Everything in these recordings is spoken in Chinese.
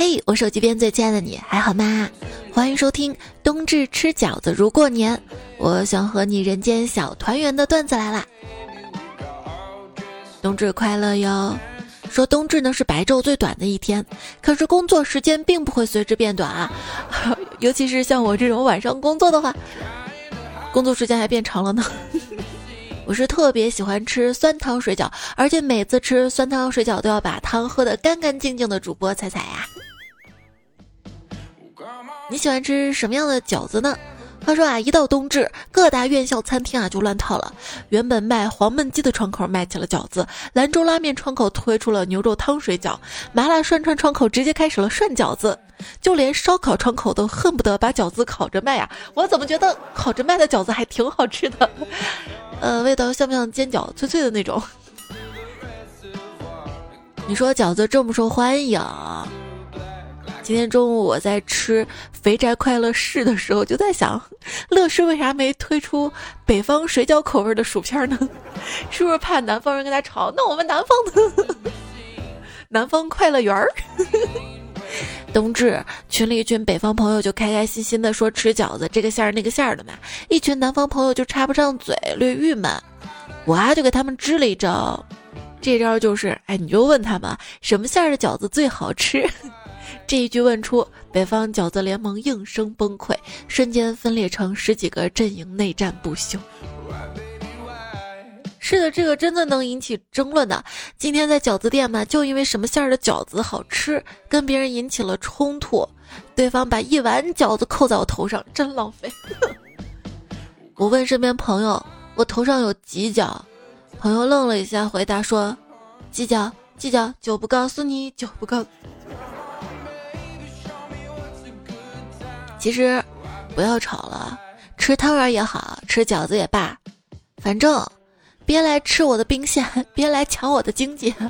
嘿，我手机边最亲爱的你还好吗？欢迎收听冬至吃饺子如过年，我想和你人间小团圆的段子来啦！冬至快乐哟！说冬至呢是白昼最短的一天，可是工作时间并不会随之变短啊，尤其是像我这种晚上工作的话，工作时间还变长了呢。我是特别喜欢吃酸汤水饺，而且每次吃酸汤水饺都要把汤喝得干干净净的。主播彩彩呀。你喜欢吃什么样的饺子呢？话说啊，一到冬至，各大院校餐厅啊就乱套了。原本卖黄焖鸡的窗口卖起了饺子，兰州拉面窗口推出了牛肉汤水饺，麻辣涮串窗口直接开始了涮饺子，就连烧烤窗口都恨不得把饺子烤着卖呀。我怎么觉得烤着卖的饺子还挺好吃的？呃，味道像不像煎饺，脆脆的那种？你说饺子这么受欢迎？今天中午我在吃肥宅快乐柿的时候，就在想，乐事为啥没推出北方水饺口味的薯片呢？是不是怕南方人跟他吵？那我们南方的南方快乐园儿，冬至群里一群北方朋友就开开心心的说吃饺子，这个馅儿那个馅儿的嘛，一群南方朋友就插不上嘴，略郁闷。我啊就给他们支了一招，这招就是，哎，你就问他们什么馅儿的饺子最好吃。这一句问出，北方饺子联盟应声崩溃，瞬间分裂成十几个阵营，内战不休。是的，这个真的能引起争论的。今天在饺子店嘛，就因为什么馅儿的饺子好吃，跟别人引起了冲突，对方把一碗饺子扣在我头上，真浪费。我问身边朋友，我头上有几角？朋友愣了一下，回答说：几角？几角？就不告诉你，就不告。其实，不要吵了，吃汤圆也好吃饺子也罢，反正别来吃我的兵线，别来抢我的经济。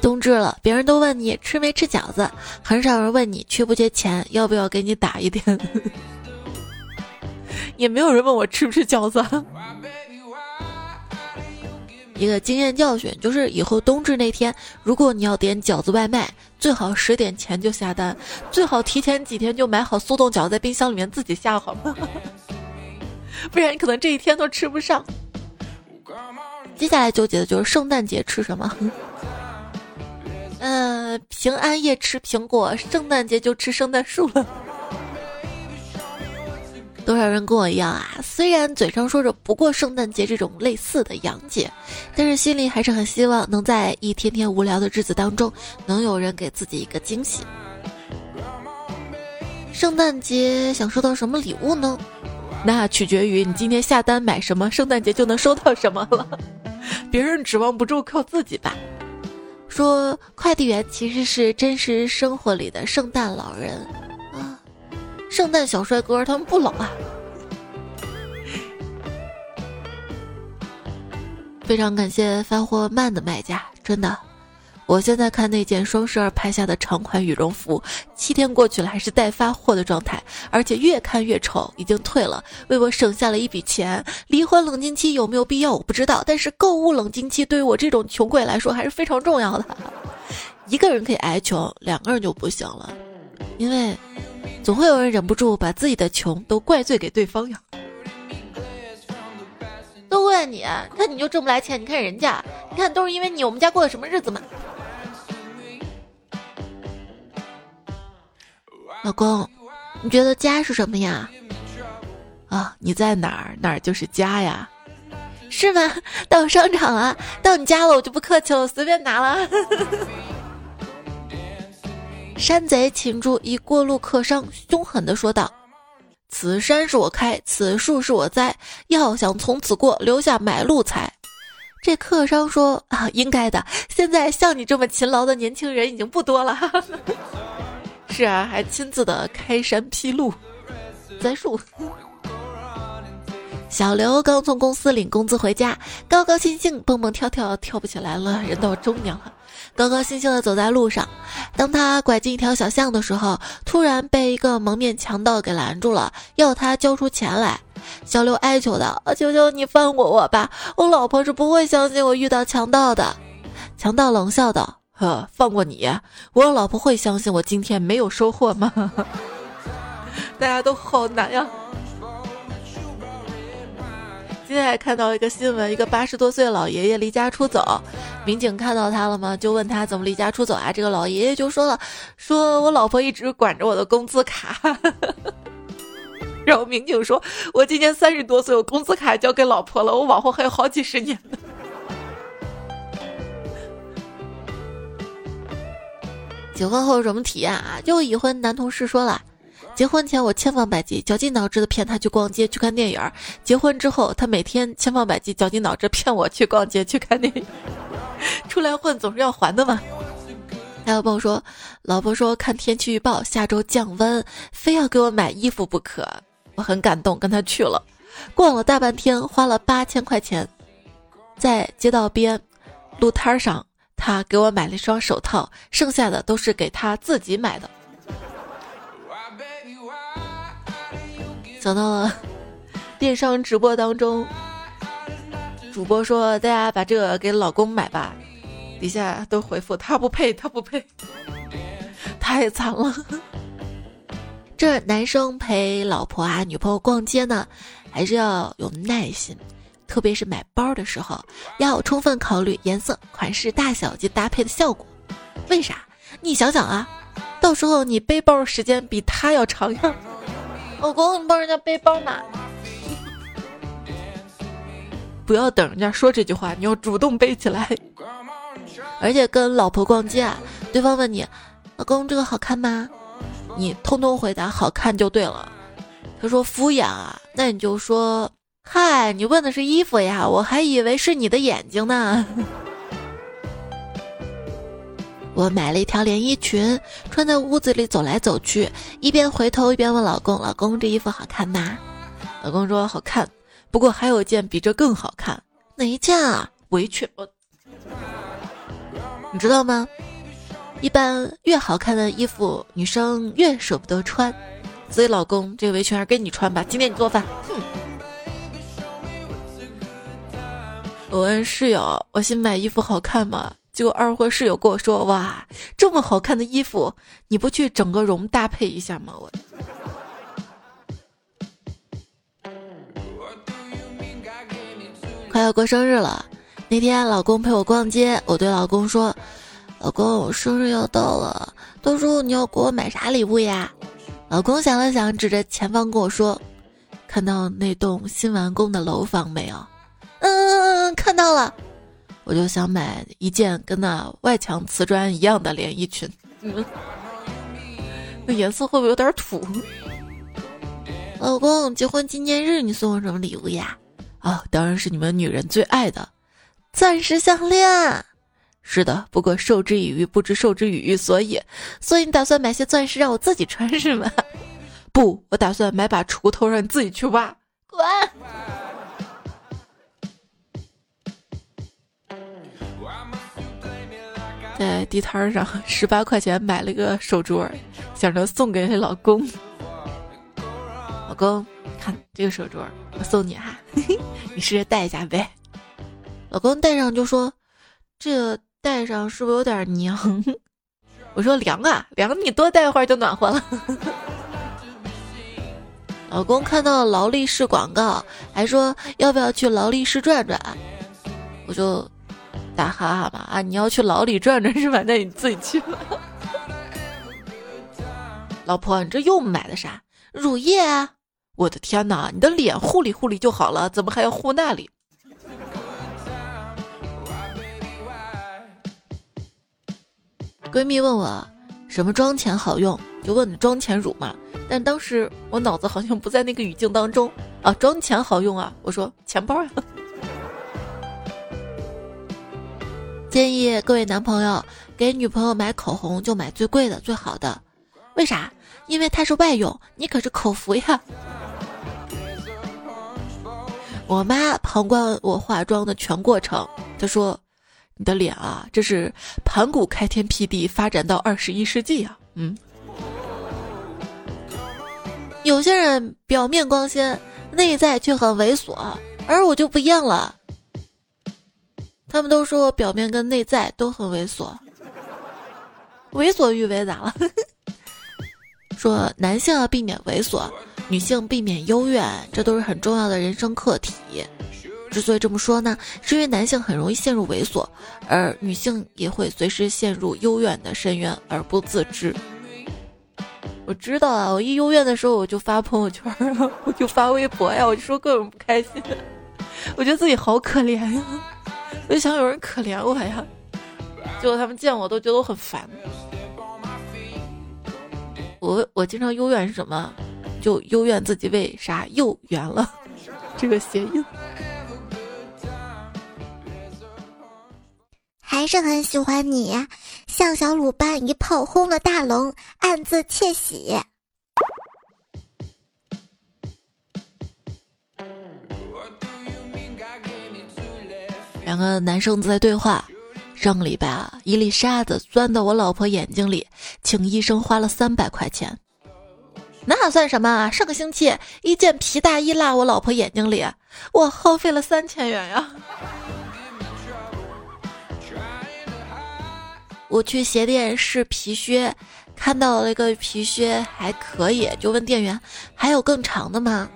冬至了，别人都问你吃没吃饺子，很少人问你缺不缺钱，要不要给你打一点，也没有人问我吃不吃饺子。一个经验教训就是，以后冬至那天，如果你要点饺子外卖，最好十点前就下单，最好提前几天就买好速冻饺子在冰箱里面自己下好吗？不然你可能这一天都吃不上。接下来纠结的就是圣诞节吃什么？嗯，平安夜吃苹果，圣诞节就吃圣诞树了。多少人跟我一样啊？虽然嘴上说着不过圣诞节这种类似的洋节，但是心里还是很希望能在一天天无聊的日子当中，能有人给自己一个惊喜。圣诞节想收到什么礼物呢？那取决于你今天下单买什么，圣诞节就能收到什么了。别人指望不住，靠自己吧。说快递员其实是真实生活里的圣诞老人。圣诞小帅哥，他们不老啊！非常感谢发货慢的卖家，真的，我现在看那件双十二拍下的长款羽绒服，七天过去了还是待发货的状态，而且越看越丑，已经退了，为我省下了一笔钱。离婚冷静期有没有必要？我不知道，但是购物冷静期对于我这种穷鬼来说还是非常重要的。一个人可以挨穷，两个人就不行了，因为。总会有人忍不住把自己的穷都怪罪给对方呀，都怪你！你看你就挣不来钱，你看人家，你看都是因为你，我们家过的什么日子嘛？老公，你觉得家是什么呀？啊，你在哪儿，哪儿就是家呀？是吗？到商场了，到你家了，我就不客气了，随便拿了。山贼擒住一过路客商，凶狠地说道：“此山是我开，此树是我栽，要想从此过，留下买路财。”这客商说：“啊，应该的。现在像你这么勤劳的年轻人已经不多了。”是啊，还亲自的开山劈路，栽树。小刘刚从公司领工资回家，高高兴兴蹦蹦跳跳跳不起来了，人到中年了。高高兴兴地走在路上，当他拐进一条小巷的时候，突然被一个蒙面强盗给拦住了，要他交出钱来。小刘哀求道：“求求你放过我吧，我老婆是不会相信我遇到强盗的。”强盗冷笑道：“呵，放过你，我老婆会相信我今天没有收获吗？大家都好难呀。今天还看到一个新闻，一个八十多岁老爷爷离家出走，民警看到他了吗？就问他怎么离家出走啊？这个老爷爷就说了，说我老婆一直管着我的工资卡。然后民警说，我今年三十多岁，我工资卡交给老婆了，我往后还有好几十年呢。结婚后什么体验啊？就已婚男同事说了。结婚前我千方百计、绞尽脑汁的骗他去逛街、去看电影儿。结婚之后，他每天千方百计、绞尽脑汁骗我去逛街、去看电影。出来混总是要还的嘛。还有朋友说，老婆说看天气预报下周降温，非要给我买衣服不可。我很感动，跟他去了，逛了大半天，花了八千块钱，在街道边路摊上，他给我买了一双手套，剩下的都是给他自己买的。想到了电商直播当中，主播说：“大家把这个给老公买吧。”底下都回复：“他不配，他不配，太惨了。”这男生陪老婆啊、女朋友逛街呢，还是要有耐心，特别是买包的时候，要充分考虑颜色、款式、大小及搭配的效果。为啥？你想想啊，到时候你背包时间比他要长呀。老公，你帮人家背包嘛？不要等人家说这句话，你要主动背起来。而且跟老婆逛街啊，对方问你：“老公，这个好看吗？”你通通回答“好看”就对了。他说敷衍啊，那你就说：“嗨，你问的是衣服呀，我还以为是你的眼睛呢。”我买了一条连衣裙，穿在屋子里走来走去，一边回头一边问老公：“老公，这衣服好看吗？”老公说：“好看，不过还有一件比这更好看。哪一件啊？围裙。你知道吗？一般越好看的衣服，女生越舍不得穿。所以老公，这个围裙还是给你穿吧。今天你做饭。哼。我问室友：“我新买衣服好看吗？”结果二货室友跟我说：“哇，这么好看的衣服，你不去整个容搭配一下吗？”我快要过生日了，那天老公陪我逛街，我对老公说：“老公，我生日要到了，到时候你要给我买啥礼物呀？”老公想了想，指着前方跟我说：“看到那栋新完工的楼房没有？”“嗯，看到了。”我就想买一件跟那外墙瓷砖一样的连衣裙，那颜色会不会有点土？老公，结婚纪念日你送我什么礼物呀？啊，当然是你们女人最爱的钻石项链。是的，不过授之以鱼，不知授之以渔，所以，所以你打算买些钻石让我自己穿是吗？不，我打算买把锄头让你自己去挖。滚！在地摊上十八块钱买了个手镯，想着送给老公。老公，看这个手镯，我送你哈，你试着戴一下呗。老公戴上就说：“这戴上是不是有点娘？” 我说：“凉啊，凉，你多戴会儿就暖和了。”老公看到劳力士广告，还说要不要去劳力士转转？我就。打哈哈嘛啊！你要去牢里转转是吧？那你自己去吧。老婆，你这又买的啥？乳液啊！我的天哪，你的脸护理护理就好了，怎么还要护那里？闺蜜问我什么妆前好用，就问你妆前乳嘛。但当时我脑子好像不在那个语境当中啊，妆前好用啊！我说钱包呀。建议各位男朋友给女朋友买口红就买最贵的、最好的，为啥？因为它是外用，你可是口服呀。我妈旁观我化妆的全过程，她说：“你的脸啊，这是盘古开天辟地，发展到二十一世纪啊。”嗯，有些人表面光鲜，内在却很猥琐，而我就不一样了。他们都说我表面跟内在都很猥琐，为所欲为咋了？说男性要避免猥琐，女性避免幽怨，这都是很重要的人生课题。之所以这么说呢，是因为男性很容易陷入猥琐，而女性也会随时陷入幽怨的深渊而不自知。我知道啊，我一幽怨的时候我就发朋友圈啊，我就发微博呀，我就说各种不开心，我觉得自己好可怜呀，我就想有人可怜我呀，结果他们见我都觉得我很烦。我我经常幽怨是什么？就幽怨自己为啥又圆了这个谐音。还是很喜欢你，像小鲁班一炮轰了大龙，暗自窃喜。两个男生在对话，上个礼拜啊，一粒沙子钻到我老婆眼睛里，请医生花了三百块钱。那算什么啊？上个星期一件皮大衣落我老婆眼睛里，我耗费了三千元呀。我去鞋店试皮靴，看到了一个皮靴还可以，就问店员还有更长的吗？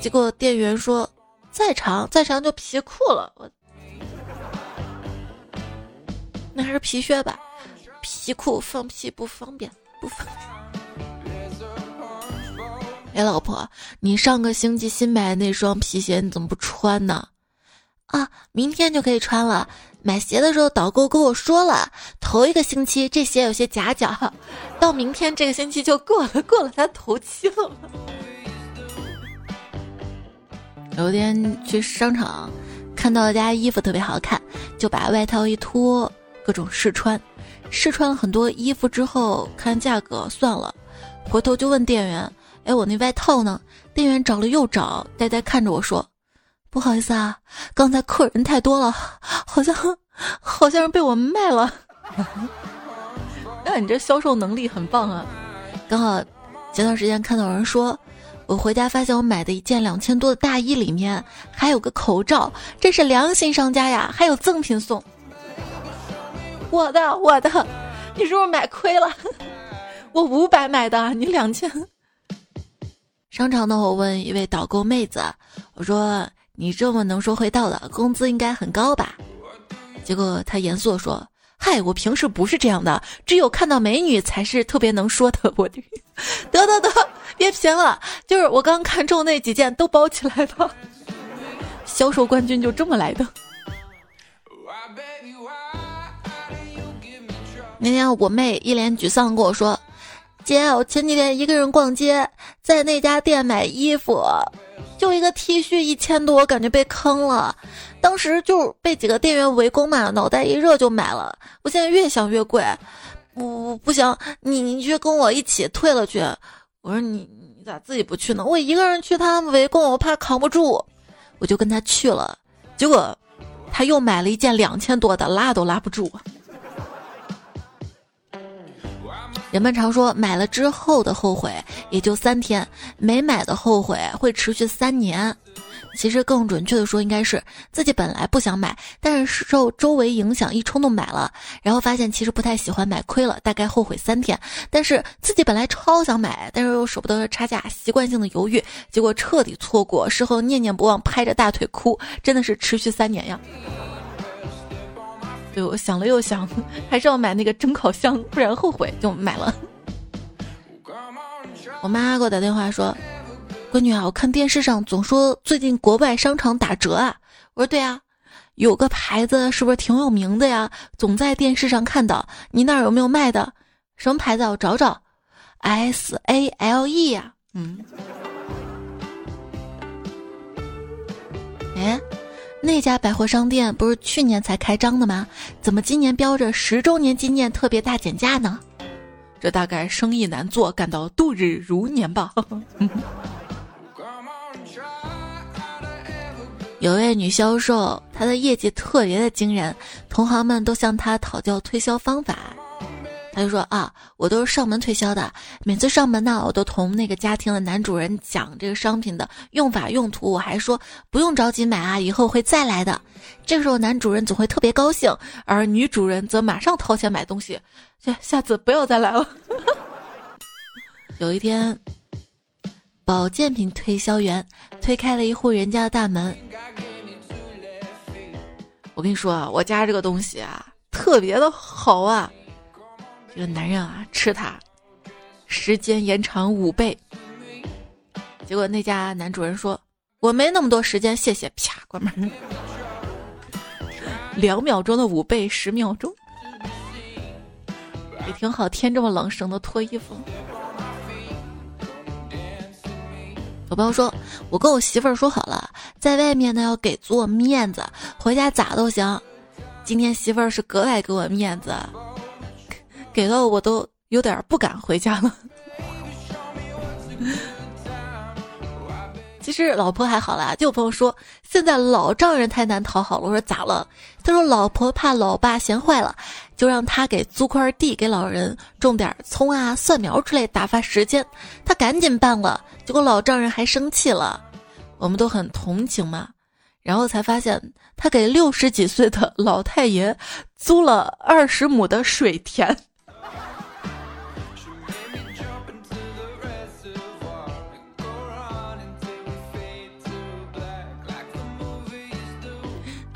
结果店员说再长再长就皮裤了。我那还是皮靴吧，皮裤放屁不方便，不方便。哎，老婆，你上个星期新买的那双皮鞋你怎么不穿呢？啊，明天就可以穿了。买鞋的时候，导购跟我说了，头一个星期这鞋有些夹脚，到明天这个星期就过了，过了他头期了。有天去商场，看到一家衣服特别好看，就把外套一脱，各种试穿。试穿了很多衣服之后，看价格算了，回头就问店员：“哎，我那外套呢？”店员找了又找，呆呆看着我说。不好意思啊，刚才客人太多了，好像好像是被我卖了。那你这销售能力很棒啊！刚好前段时间看到有人说，我回家发现我买的一件两千多的大衣里面还有个口罩，这是良心商家呀，还有赠品送。我的我的，你是不是买亏了？我五百买的，你两千。商场呢，我问一位导购妹子，我说。你这么能说会道的，工资应该很高吧？结果他严肃说：“嗨，我平时不是这样的，只有看到美女才是特别能说的。”我得得得，别贫了，就是我刚看中那几件都包起来吧。销售冠军就这么来的。那天我妹一脸沮丧跟我说：“姐，我前几天一个人逛街，在那家店买衣服。”就一个 T 恤一千多，感觉被坑了。当时就被几个店员围攻嘛，脑袋一热就买了。我现在越想越贵，不不行，你你去跟我一起退了去。我说你你咋自己不去呢？我一个人去，他们围攻我怕扛不住，我就跟他去了。结果他又买了一件两千多的，拉都拉不住。人们常说买了之后的后悔也就三天，没买的后悔会持续三年。其实更准确的说，应该是自己本来不想买，但是受周围影响一冲动买了，然后发现其实不太喜欢，买亏了，大概后悔三天。但是自己本来超想买，但是又舍不得差价，习惯性的犹豫，结果彻底错过，事后念念不忘，拍着大腿哭，真的是持续三年呀。对，我想了又想，还是要买那个蒸烤箱，不然后悔，就买了。我妈给我打电话说：“闺女啊，我看电视上总说最近国外商场打折啊。”我说：“对啊，有个牌子是不是挺有名的呀？总在电视上看到，你那儿有没有卖的？什么牌子？我找找，S A L E 呀。嗯，哎。”那家百货商店不是去年才开张的吗？怎么今年标着十周年纪念特别大减价呢？这大概生意难做，感到度日如年吧。有位女销售，她的业绩特别的惊人，同行们都向她讨教推销方法。他就说啊，我都是上门推销的，每次上门呢，我都同那个家庭的男主人讲这个商品的用法用途，我还说不用着急买啊，以后会再来的。这个时候男主人总会特别高兴，而女主人则马上掏钱买东西，下下次不要再来了。有一天，保健品推销员推开了一户人家的大门，我跟你说啊，我家这个东西啊，特别的好啊。这个男人啊，吃它，时间延长五倍。结果那家男主人说：“我没那么多时间，谢谢。”啪，关门。两秒钟的五倍，十秒钟，也挺好。天这么冷，省得脱衣服。有朋友说：“我跟我媳妇儿说好了，在外面呢要给足我面子，回家咋都行。今天媳妇儿是格外给我面子。”给到我都有点不敢回家了。其实老婆还好啦，就有朋友说现在老丈人太难讨好了。我说咋了？他说老婆怕老爸闲坏了，就让他给租块地给老人种点葱啊、蒜苗之类打发时间。他赶紧办了，结果老丈人还生气了。我们都很同情嘛，然后才发现他给六十几岁的老太爷租了二十亩的水田。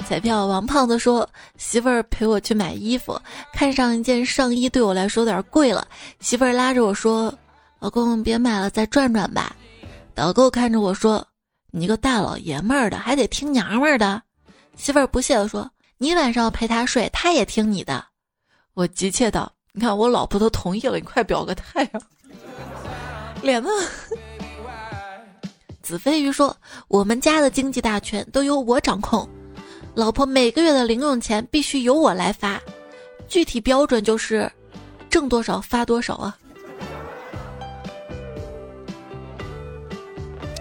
彩票王胖子说：“媳妇儿陪我去买衣服，看上一件上衣，对我来说有点贵了。媳妇儿拉着我说：‘老公，别买了，再转转吧。’导购看着我说：‘你个大老爷们儿的，还得听娘们儿的。’媳妇儿不屑地说：‘你晚上陪他睡，他也听你的。’我急切道：‘你看我老婆都同意了，你快表个态啊！’脸呢？” 子飞鱼说：‘我们家的经济大权都由我掌控。’老婆每个月的零用钱必须由我来发，具体标准就是挣多少发多少啊。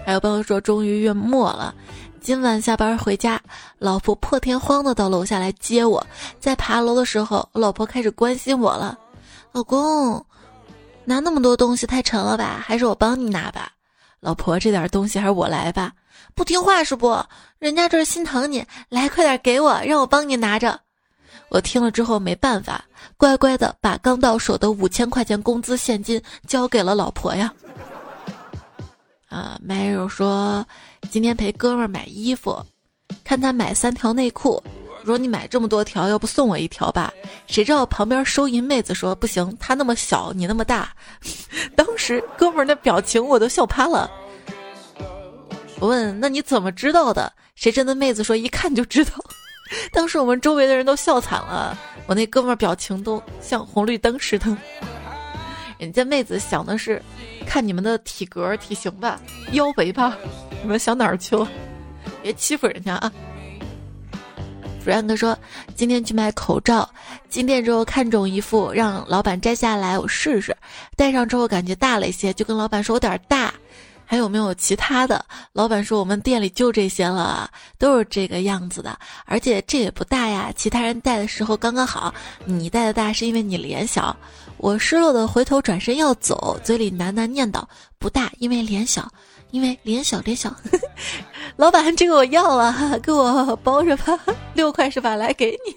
还有朋友说，终于月末了，今晚下班回家，老婆破天荒的到楼下来接我，在爬楼的时候，老婆开始关心我了：“老公，拿那么多东西太沉了吧？还是我帮你拿吧？”老婆，这点东西还是我来吧。不听话是不？人家这是心疼你，来快点给我，让我帮你拿着。我听了之后没办法，乖乖的把刚到手的五千块钱工资现金交给了老婆呀。啊，麦肉说今天陪哥们儿买衣服，看他买三条内裤，说你买这么多条，要不送我一条吧？谁知道旁边收银妹子说不行，他那么小，你那么大。当时哥们儿那表情我都笑趴了。我问：“那你怎么知道的？”谁知那妹子说：“一看就知道。”当时我们周围的人都笑惨了，我那哥们儿表情都像红绿灯似的。人家妹子想的是，看你们的体格体型吧，腰围吧，你们想哪儿去了？别欺负人家啊！Frank 说：“今天去买口罩，进店之后看中一副，让老板摘下来我试试，戴上之后感觉大了一些，就跟老板说有点大。”还有没有其他的？老板说我们店里就这些了，都是这个样子的，而且这也不大呀。其他人戴的时候刚刚好，你戴的大是因为你脸小。我失落的回头转身要走，嘴里喃喃念叨：不大，因为脸小，因为脸小脸小。老板，这个我要了，给我包着吧，六块是吧？来给你。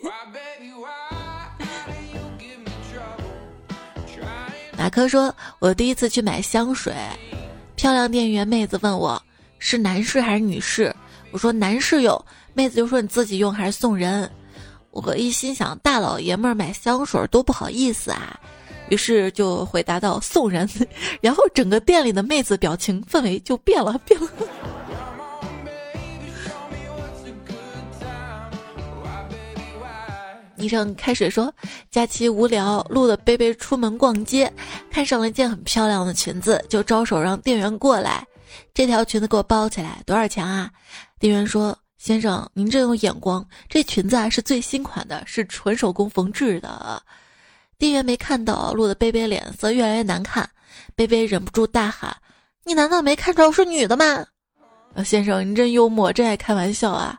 马克说：“我第一次去买香水。”漂亮店员妹子问我是男士还是女士，我说男士用，妹子就说你自己用还是送人。我一心想大老爷们儿买香水多不好意思啊，于是就回答到送人，然后整个店里的妹子表情氛围就变了变了。昵称开水说：“假期无聊，录的贝贝出门逛街，看上了一件很漂亮的裙子，就招手让店员过来。这条裙子给我包起来，多少钱啊？”店员说：“先生，您真有眼光，这裙子啊是最新款的，是纯手工缝制的。”店员没看到，录的贝贝脸色越来越难看。贝贝忍不住大喊：“你难道没看出来我是女的吗？”先生，您真幽默，真爱开玩笑啊！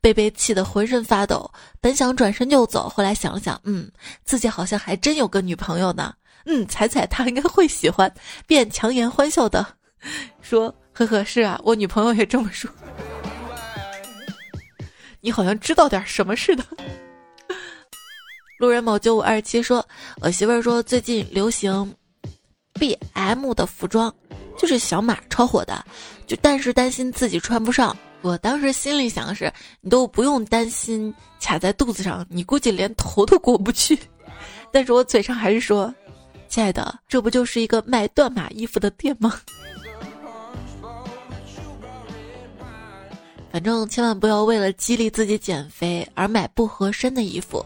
贝贝气得浑身发抖，本想转身就走，后来想了想，嗯，自己好像还真有个女朋友呢。嗯，彩彩她应该会喜欢，便强颜欢笑的 说：“呵呵，是啊，我女朋友也这么说。”你好像知道点什么似的。路人某九五二七说：“我媳妇儿说最近流行 B M 的服装，就是小码超火的，就但是担心自己穿不上。我当时心里想的是，你都不用担心卡在肚子上，你估计连头都过不去。但是我嘴上还是说，亲爱的，这不就是一个卖断码衣服的店吗？”反正千万不要为了激励自己减肥而买不合身的衣服，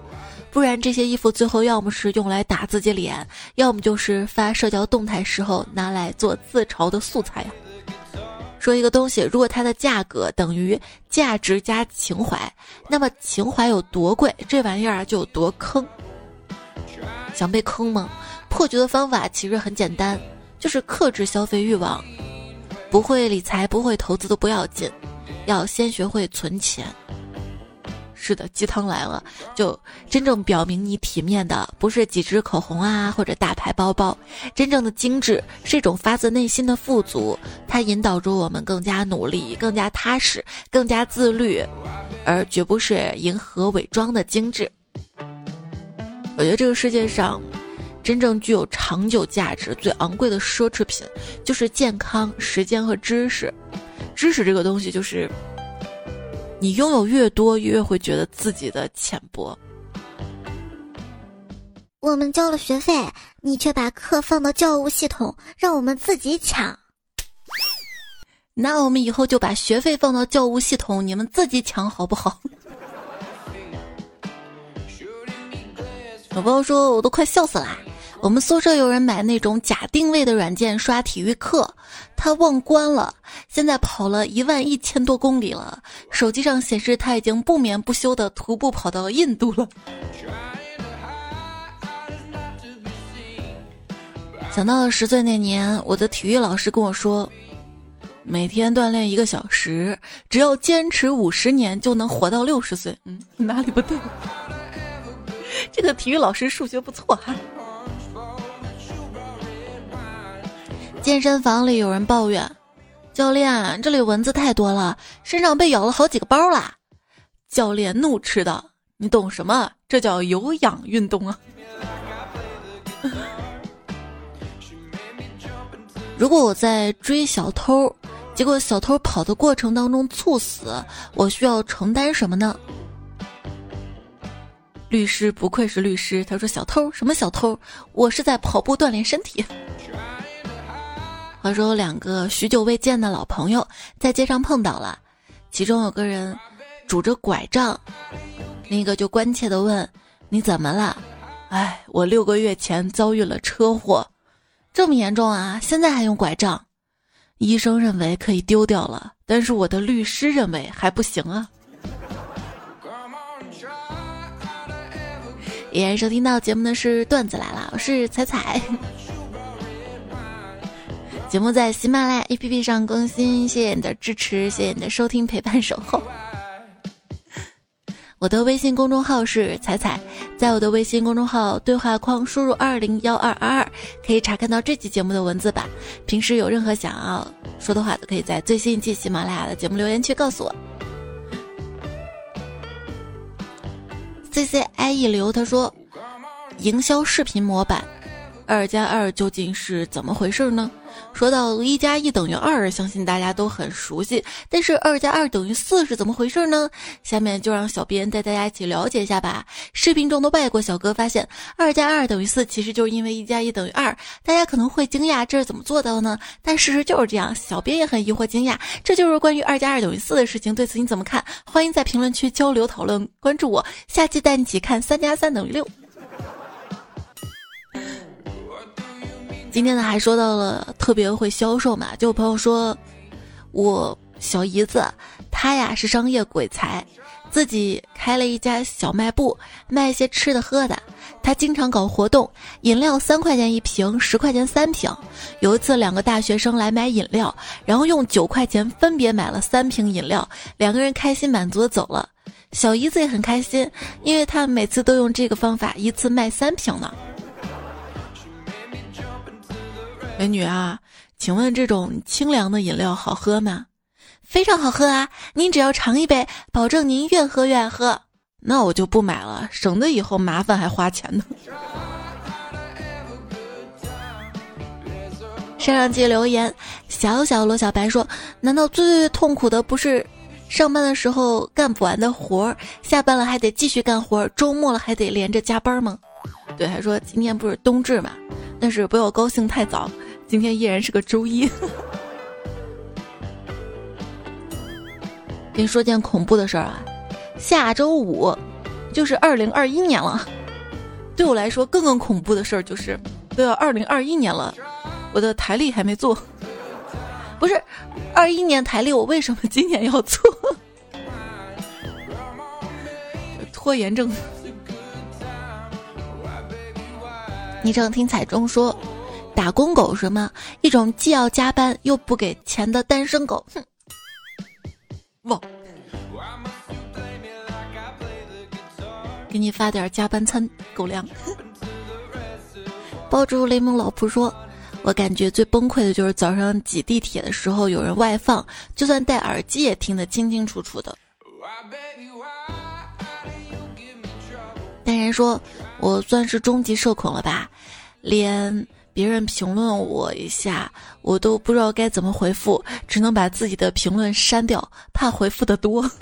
不然这些衣服最后要么是用来打自己脸，要么就是发社交动态时候拿来做自嘲的素材呀。说一个东西，如果它的价格等于价值加情怀，那么情怀有多贵，这玩意儿就有多坑。想被坑吗？破局的方法其实很简单，就是克制消费欲望，不会理财、不会投资都不要紧。要先学会存钱。是的，鸡汤来了，就真正表明你体面的，不是几支口红啊，或者大牌包包，真正的精致是一种发自内心的富足，它引导着我们更加努力、更加踏实、更加自律，而绝不是迎合伪装的精致。我觉得这个世界上，真正具有长久价值、最昂贵的奢侈品，就是健康、时间和知识。知识这个东西，就是你拥有越多，越会觉得自己的浅薄。我们交了学费，你却把课放到教务系统，让我们自己抢。那我们以后就把学费放到教务系统，你们自己抢好不好？有朋友说，我都快笑死啦。我们宿舍有人买那种假定位的软件刷体育课，他忘关了，现在跑了一万一千多公里了，手机上显示他已经不眠不休的徒步跑到印度了。想到了十岁那年，我的体育老师跟我说，每天锻炼一个小时，只要坚持五十年就能活到六十岁。嗯，哪里不对？这个体育老师数学不错哈。健身房里有人抱怨：“教练，这里蚊子太多了，身上被咬了好几个包啦。”教练怒斥道：“你懂什么？这叫有氧运动啊！” 如果我在追小偷，结果小偷跑的过程当中猝死，我需要承担什么呢？律师不愧是律师，他说：“小偷什么小偷？我是在跑步锻炼身体。”话说，两个许久未见的老朋友在街上碰到了，其中有个人拄着拐杖，另一个就关切地问：“你怎么了？”“哎，我六个月前遭遇了车祸，这么严重啊？现在还用拐杖？”医生认为可以丢掉了，但是我的律师认为还不行啊。依然收听到节目的是段子来了，我是彩彩。节目在喜马拉雅 APP 上更新，谢谢你的支持，谢谢你的收听陪伴守候。我的微信公众号是彩彩，在我的微信公众号对话框输入二零幺二二二，可以查看到这期节目的文字版。平时有任何想要说的话，都可以在最新一期喜马拉雅的节目留言区告诉我。C C I E 流他说，营销视频模板，二加二究竟是怎么回事呢？说到一加一等于二，相信大家都很熟悉。但是二加二等于四是怎么回事呢？下面就让小编带大家一起了解一下吧。视频中的外国小哥发现二加二等于四，其实就是因为一加一等于二。大家可能会惊讶，这是怎么做到的呢？但事实就是这样。小编也很疑惑惊讶，这就是关于二加二等于四的事情。对此你怎么看？欢迎在评论区交流讨论，关注我，下期带你一起看三加三等于六。今天呢，还说到了特别会销售嘛，就有朋友说，我小姨子，她呀是商业鬼才，自己开了一家小卖部，卖一些吃的喝的。她经常搞活动，饮料三块钱一瓶，十块钱三瓶。有一次，两个大学生来买饮料，然后用九块钱分别买了三瓶饮料，两个人开心满足的走了。小姨子也很开心，因为她每次都用这个方法，一次卖三瓶呢。美女啊，请问这种清凉的饮料好喝吗？非常好喝啊！您只要尝一杯，保证您越喝越爱喝。那我就不买了，省得以后麻烦还花钱呢。上上期留言，小小罗小白说：“难道最痛苦的不是上班的时候干不完的活儿，下班了还得继续干活儿，周末了还得连着加班吗？”对，还说今天不是冬至嘛，但是不要高兴太早，今天依然是个周一。跟你说件恐怖的事儿啊！下周五就是二零二一年了，对我来说更更恐怖的事儿就是都要二零二一年了，我的台历还没做。不是二一年台历，我为什么今年要做？拖延症。你正听彩中说，打工狗什么？一种既要加班又不给钱的单身狗。哼，给你发点加班餐，狗粮。抱住雷蒙老婆说：“我感觉最崩溃的就是早上挤地铁的时候有人外放，就算戴耳机也听得清清楚楚的。”淡然说：“我算是终极社恐了吧？连别人评论我一下，我都不知道该怎么回复，只能把自己的评论删掉，怕回复的多。”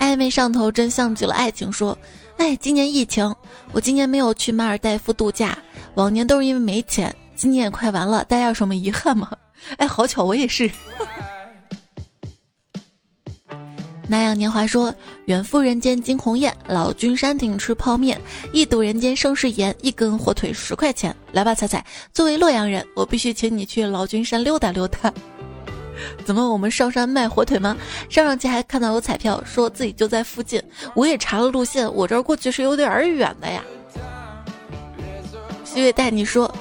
暧昧上头真像极了爱情。说，哎，今年疫情，我今年没有去马尔代夫度假。往年都是因为没钱，今年也快完了，大家有什么遗憾吗？哎，好巧，我也是。那样年华说，远赴人间惊鸿宴，老君山顶吃泡面，一睹人间盛世颜，一根火腿十块钱。来吧，彩彩，作为洛阳人，我必须请你去老君山溜达溜达。怎么我们上山卖火腿吗？上上期还看到有彩票，说自己就在附近。我也查了路线，我这儿过去是有点远的呀。徐伟带你说，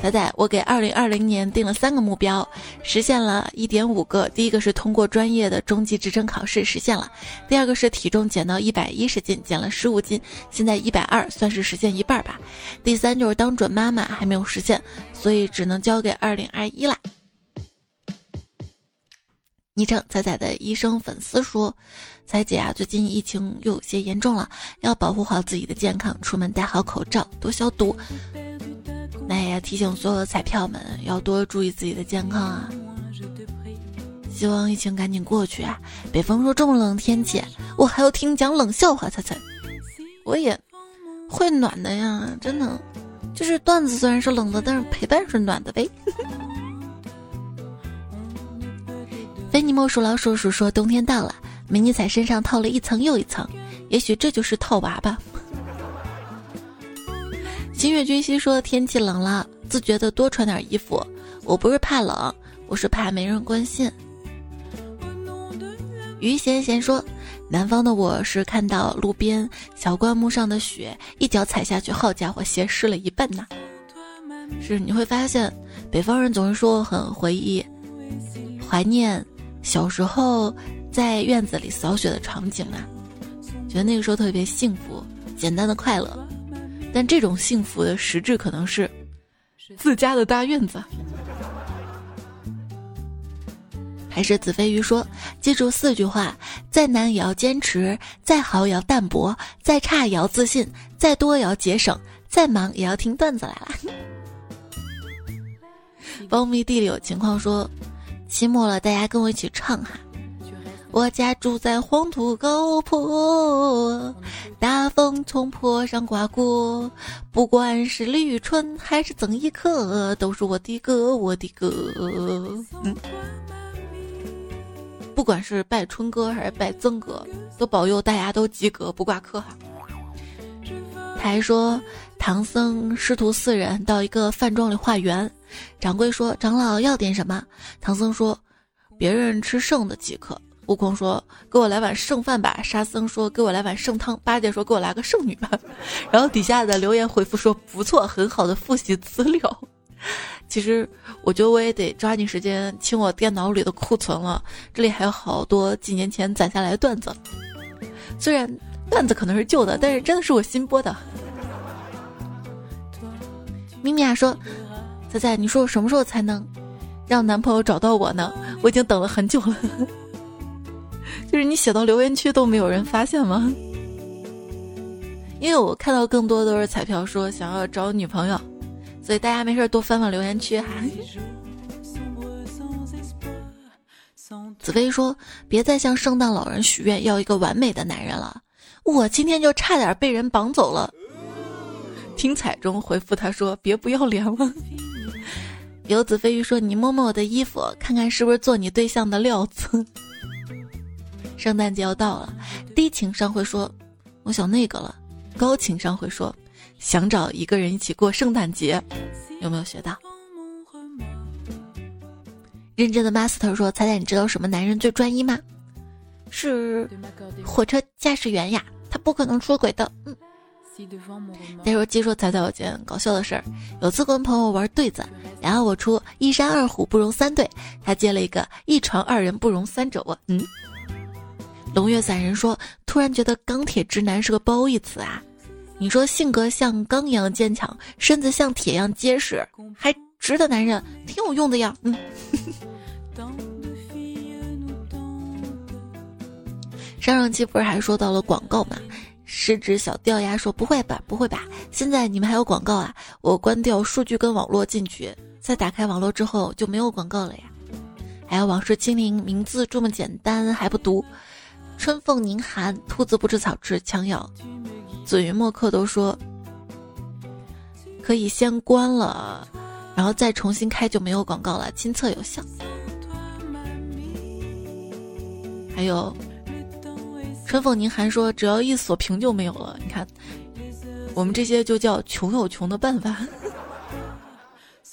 仔仔，我给二零二零年定了三个目标，实现了一点五个。第一个是通过专业的中级职称考试，实现了；第二个是体重减到一百一十斤，减了十五斤，现在一百二，算是实现一半吧。第三就是当准妈妈，还没有实现，所以只能交给二零二一啦。昵称仔仔的医生粉丝说：“彩姐啊，最近疫情又有些严重了，要保护好自己的健康，出门戴好口罩，多消毒。提醒所有的彩票们，要多注意自己的健康啊！希望疫情赶紧过去啊！北方说这么冷天气，我还要听讲冷笑话，彩彩，我也会暖的呀，真的，就是段子虽然是冷的，但是陪伴是暖的呗。”非你莫属老鼠鼠说：“冬天到了，美女彩身上套了一层又一层，也许这就是套娃吧。”金月君熙说：“天气冷了，自觉的多穿点衣服。我不是怕冷，我是怕没人关心。”于贤贤说：“南方的我是看到路边小灌木上的雪，一脚踩下去，好家伙，鞋湿了一半呐。”是你会发现，北方人总是说很回忆、怀念。小时候在院子里扫雪的场景啊，觉得那个时候特别幸福、简单的快乐。但这种幸福的实质可能是自家的大院子。还是子非鱼说：“记住四句话，再难也要坚持，再好也要淡泊，再差也要自信，再多也要节省，再忙也要听段子来了。”苞米地里有情况说。期末了，大家跟我一起唱哈。我家住在黄土高坡，大风从坡上刮过，不管是立春还是曾轶可，都是我的歌，我的歌。嗯，不管是拜春哥还是拜曾哥，都保佑大家都及格，不挂科哈。他还说，唐僧师徒四人到一个饭庄里化缘。掌柜说：“长老要点什么？”唐僧说：“别人吃剩的即可。悟空说：“给我来碗剩饭吧。”沙僧说：“给我来碗剩汤。”八戒说：“给我来个剩女吧。”然后底下的留言回复说：“不错，很好的复习资料。”其实我觉得我也得抓紧时间清我电脑里的库存了，这里还有好多几年前攒下来的段子。虽然段子可能是旧的，但是真的是我新播的。咪咪啊说：“仔仔，你说我什么时候才能让男朋友找到我呢？我已经等了很久了。” 就是你写到留言区都没有人发现吗？因为我看到更多都是彩票说想要找女朋友，所以大家没事多翻翻留言区哈。子飞说：“别再向圣诞老人许愿要一个完美的男人了，我今天就差点被人绑走了。”听彩中回复他说：“别不要脸了。”游子飞鱼说：“你摸摸我的衣服，看看是不是做你对象的料子。”圣诞节要到了，低情商会说：“我想那个了。”高情商会说：“想找一个人一起过圣诞节。”有没有学到？认真的 master 说：“彩彩，你知道什么男人最专一吗？是火车驾驶员呀，他不可能出轨的。”嗯。再说，接说彩彩有件搞笑的事儿，有次跟朋友玩对子，然后我出一山二虎不容三对，他接了一个一床二人不容三者。我嗯。龙月散人说：“突然觉得钢铁直男是个褒义词啊！你说性格像钢一样坚强，身子像铁一样结实，还直的男人挺有用的呀。”嗯。上上期不是还说到了广告吗？食指小掉牙说：“不会吧，不会吧？现在你们还有广告啊？我关掉数据跟网络进去，再打开网络之后就没有广告了呀。”还有往事清零，名字这么简单还不读。春风凝寒，兔子不吃草，吃枪药。紫云墨客都说可以先关了，然后再重新开就没有广告了，亲测有效。还有春风凝寒说只要一锁屏就没有了。你看，我们这些就叫穷有穷的办法。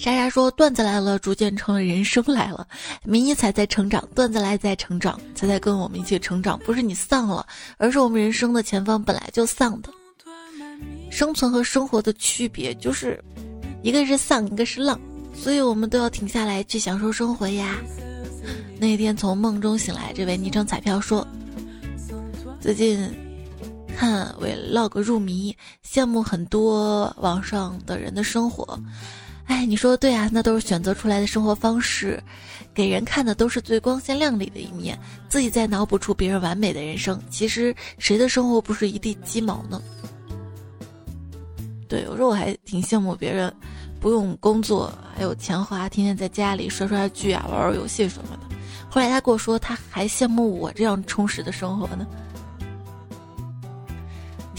莎莎说：“段子来了，逐渐成了人生来了。迷你彩在成长，段子来在成长，彩彩跟我们一起成长。不是你丧了，而是我们人生的前方本来就丧的。生存和生活的区别就是，一个是丧，一个是浪，所以我们都要停下来去享受生活呀。那天从梦中醒来，这位昵称彩票说，最近看 vlog 入迷，羡慕很多网上的人的生活。”哎，你说的对啊，那都是选择出来的生活方式，给人看的都是最光鲜亮丽的一面，自己再脑补出别人完美的人生。其实谁的生活不是一地鸡毛呢？对，有时候我还挺羡慕别人，不用工作还有钱花，天天在家里刷刷剧啊，玩玩游戏什么的。后来他跟我说，他还羡慕我这样充实的生活呢。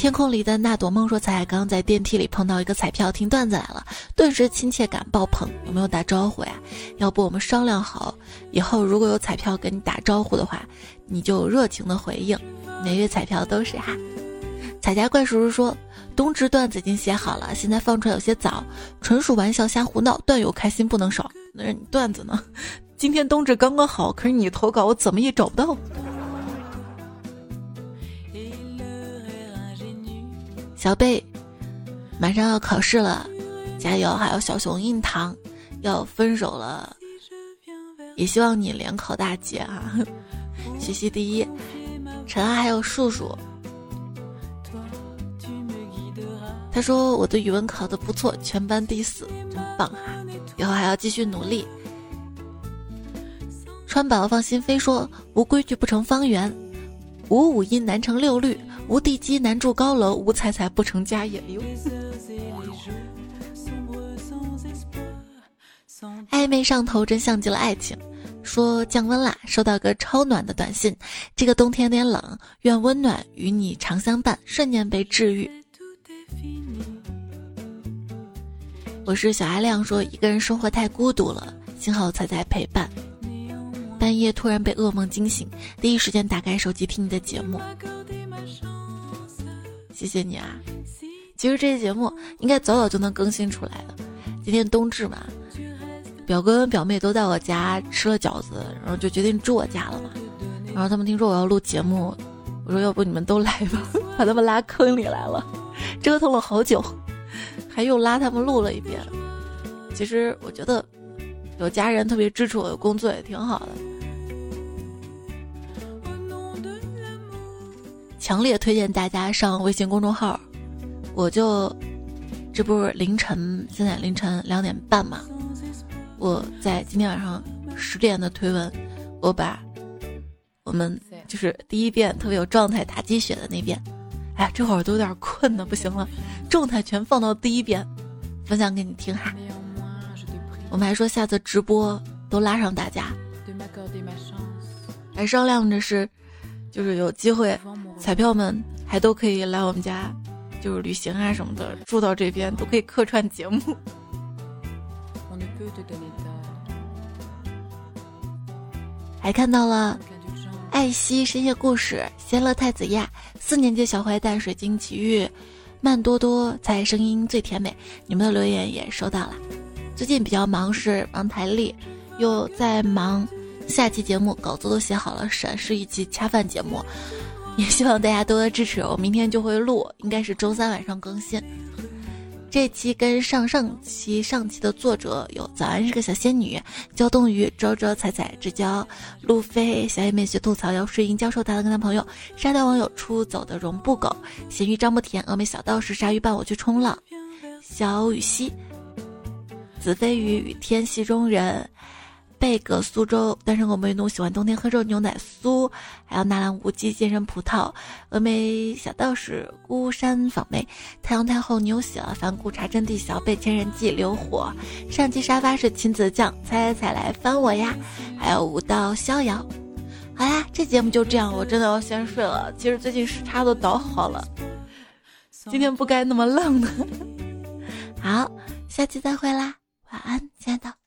天空里的那朵梦说：“彩彩刚在电梯里碰到一个彩票听段子来了，顿时亲切感爆棚。有没有打招呼呀？要不我们商量好，以后如果有彩票跟你打招呼的话，你就热情的回应。每月彩票都是哈。”彩家怪叔叔说：“冬至段子已经写好了，现在放出来有些早，纯属玩笑瞎胡闹，段友开心不能少。那是你段子呢？今天冬至刚刚好，可是你投稿我怎么也找不到。”小贝，马上要考试了，加油！还有小熊硬糖要分手了，也希望你联考大吉啊！学习第一，陈安还有树树，他说我的语文考的不错，全班第四，真棒哈！以后还要继续努力。川宝放心飞说无规矩不成方圆，无五音难成六律。无地基难筑高楼，无彩彩不成家业。暧昧上头，真像极了爱情。说降温啦，收到个超暖的短信。这个冬天有点冷，愿温暖与你常相伴，瞬间被治愈。我是小阿亮，说一个人生活太孤独了，幸好彩彩陪伴。半夜突然被噩梦惊醒，第一时间打开手机听你的节目。谢谢你啊！其实这期节目应该早早就能更新出来的。今天冬至嘛，表哥跟表妹都在我家吃了饺子，然后就决定住我家了嘛。然后他们听说我要录节目，我说要不你们都来吧，把他们拉坑里来了，折腾了好久，还又拉他们录了一遍。其实我觉得有家人特别支持我的工作也挺好的。强烈推荐大家上微信公众号，我就这不是凌晨，现在凌晨两点半嘛，我在今天晚上十点的推文，我把我们就是第一遍特别有状态打鸡血的那遍，哎，这会儿都有点困了，不行了，状态全放到第一遍，分享给你听哈。我们还说下次直播都拉上大家，还商量着是。就是有机会，彩票们还都可以来我们家，就是旅行啊什么的，住到这边都可以客串节目。还看到了爱惜深夜故事、仙乐太子亚、四年级小坏蛋、水晶奇遇、慢多多在声音最甜美，你们的留言也收到了。最近比较忙，是忙台历，又在忙。下期节目稿子都写好了，审是一期恰饭节目，也希望大家多多支持。我明天就会录，应该是周三晚上更新。这期跟上上期上期的作者有：早安是个小仙女、焦冻鱼、周周彩彩、之交、路飞、小野妹学吐槽、姚诗莹、教授他的跟他朋友、沙雕网友出走的绒布狗、咸鱼张不甜、峨眉小道士、鲨鱼伴我去冲浪、小雨溪、子飞鱼与天戏中人。贝格苏州单身狗梅奴喜欢冬天喝热牛奶酥，还有纳兰无忌健身葡萄，峨眉小道士孤山访妹，太阳太后牛喜了，反骨茶真地小贝千人记流火，上期沙发是亲子酱，猜猜猜来翻我呀，还有武道逍遥。好啦，这节目就这样，我真的要先睡了。其实最近时差都倒好了，今天不该那么冷的。好，下期再会啦，晚安，亲爱的。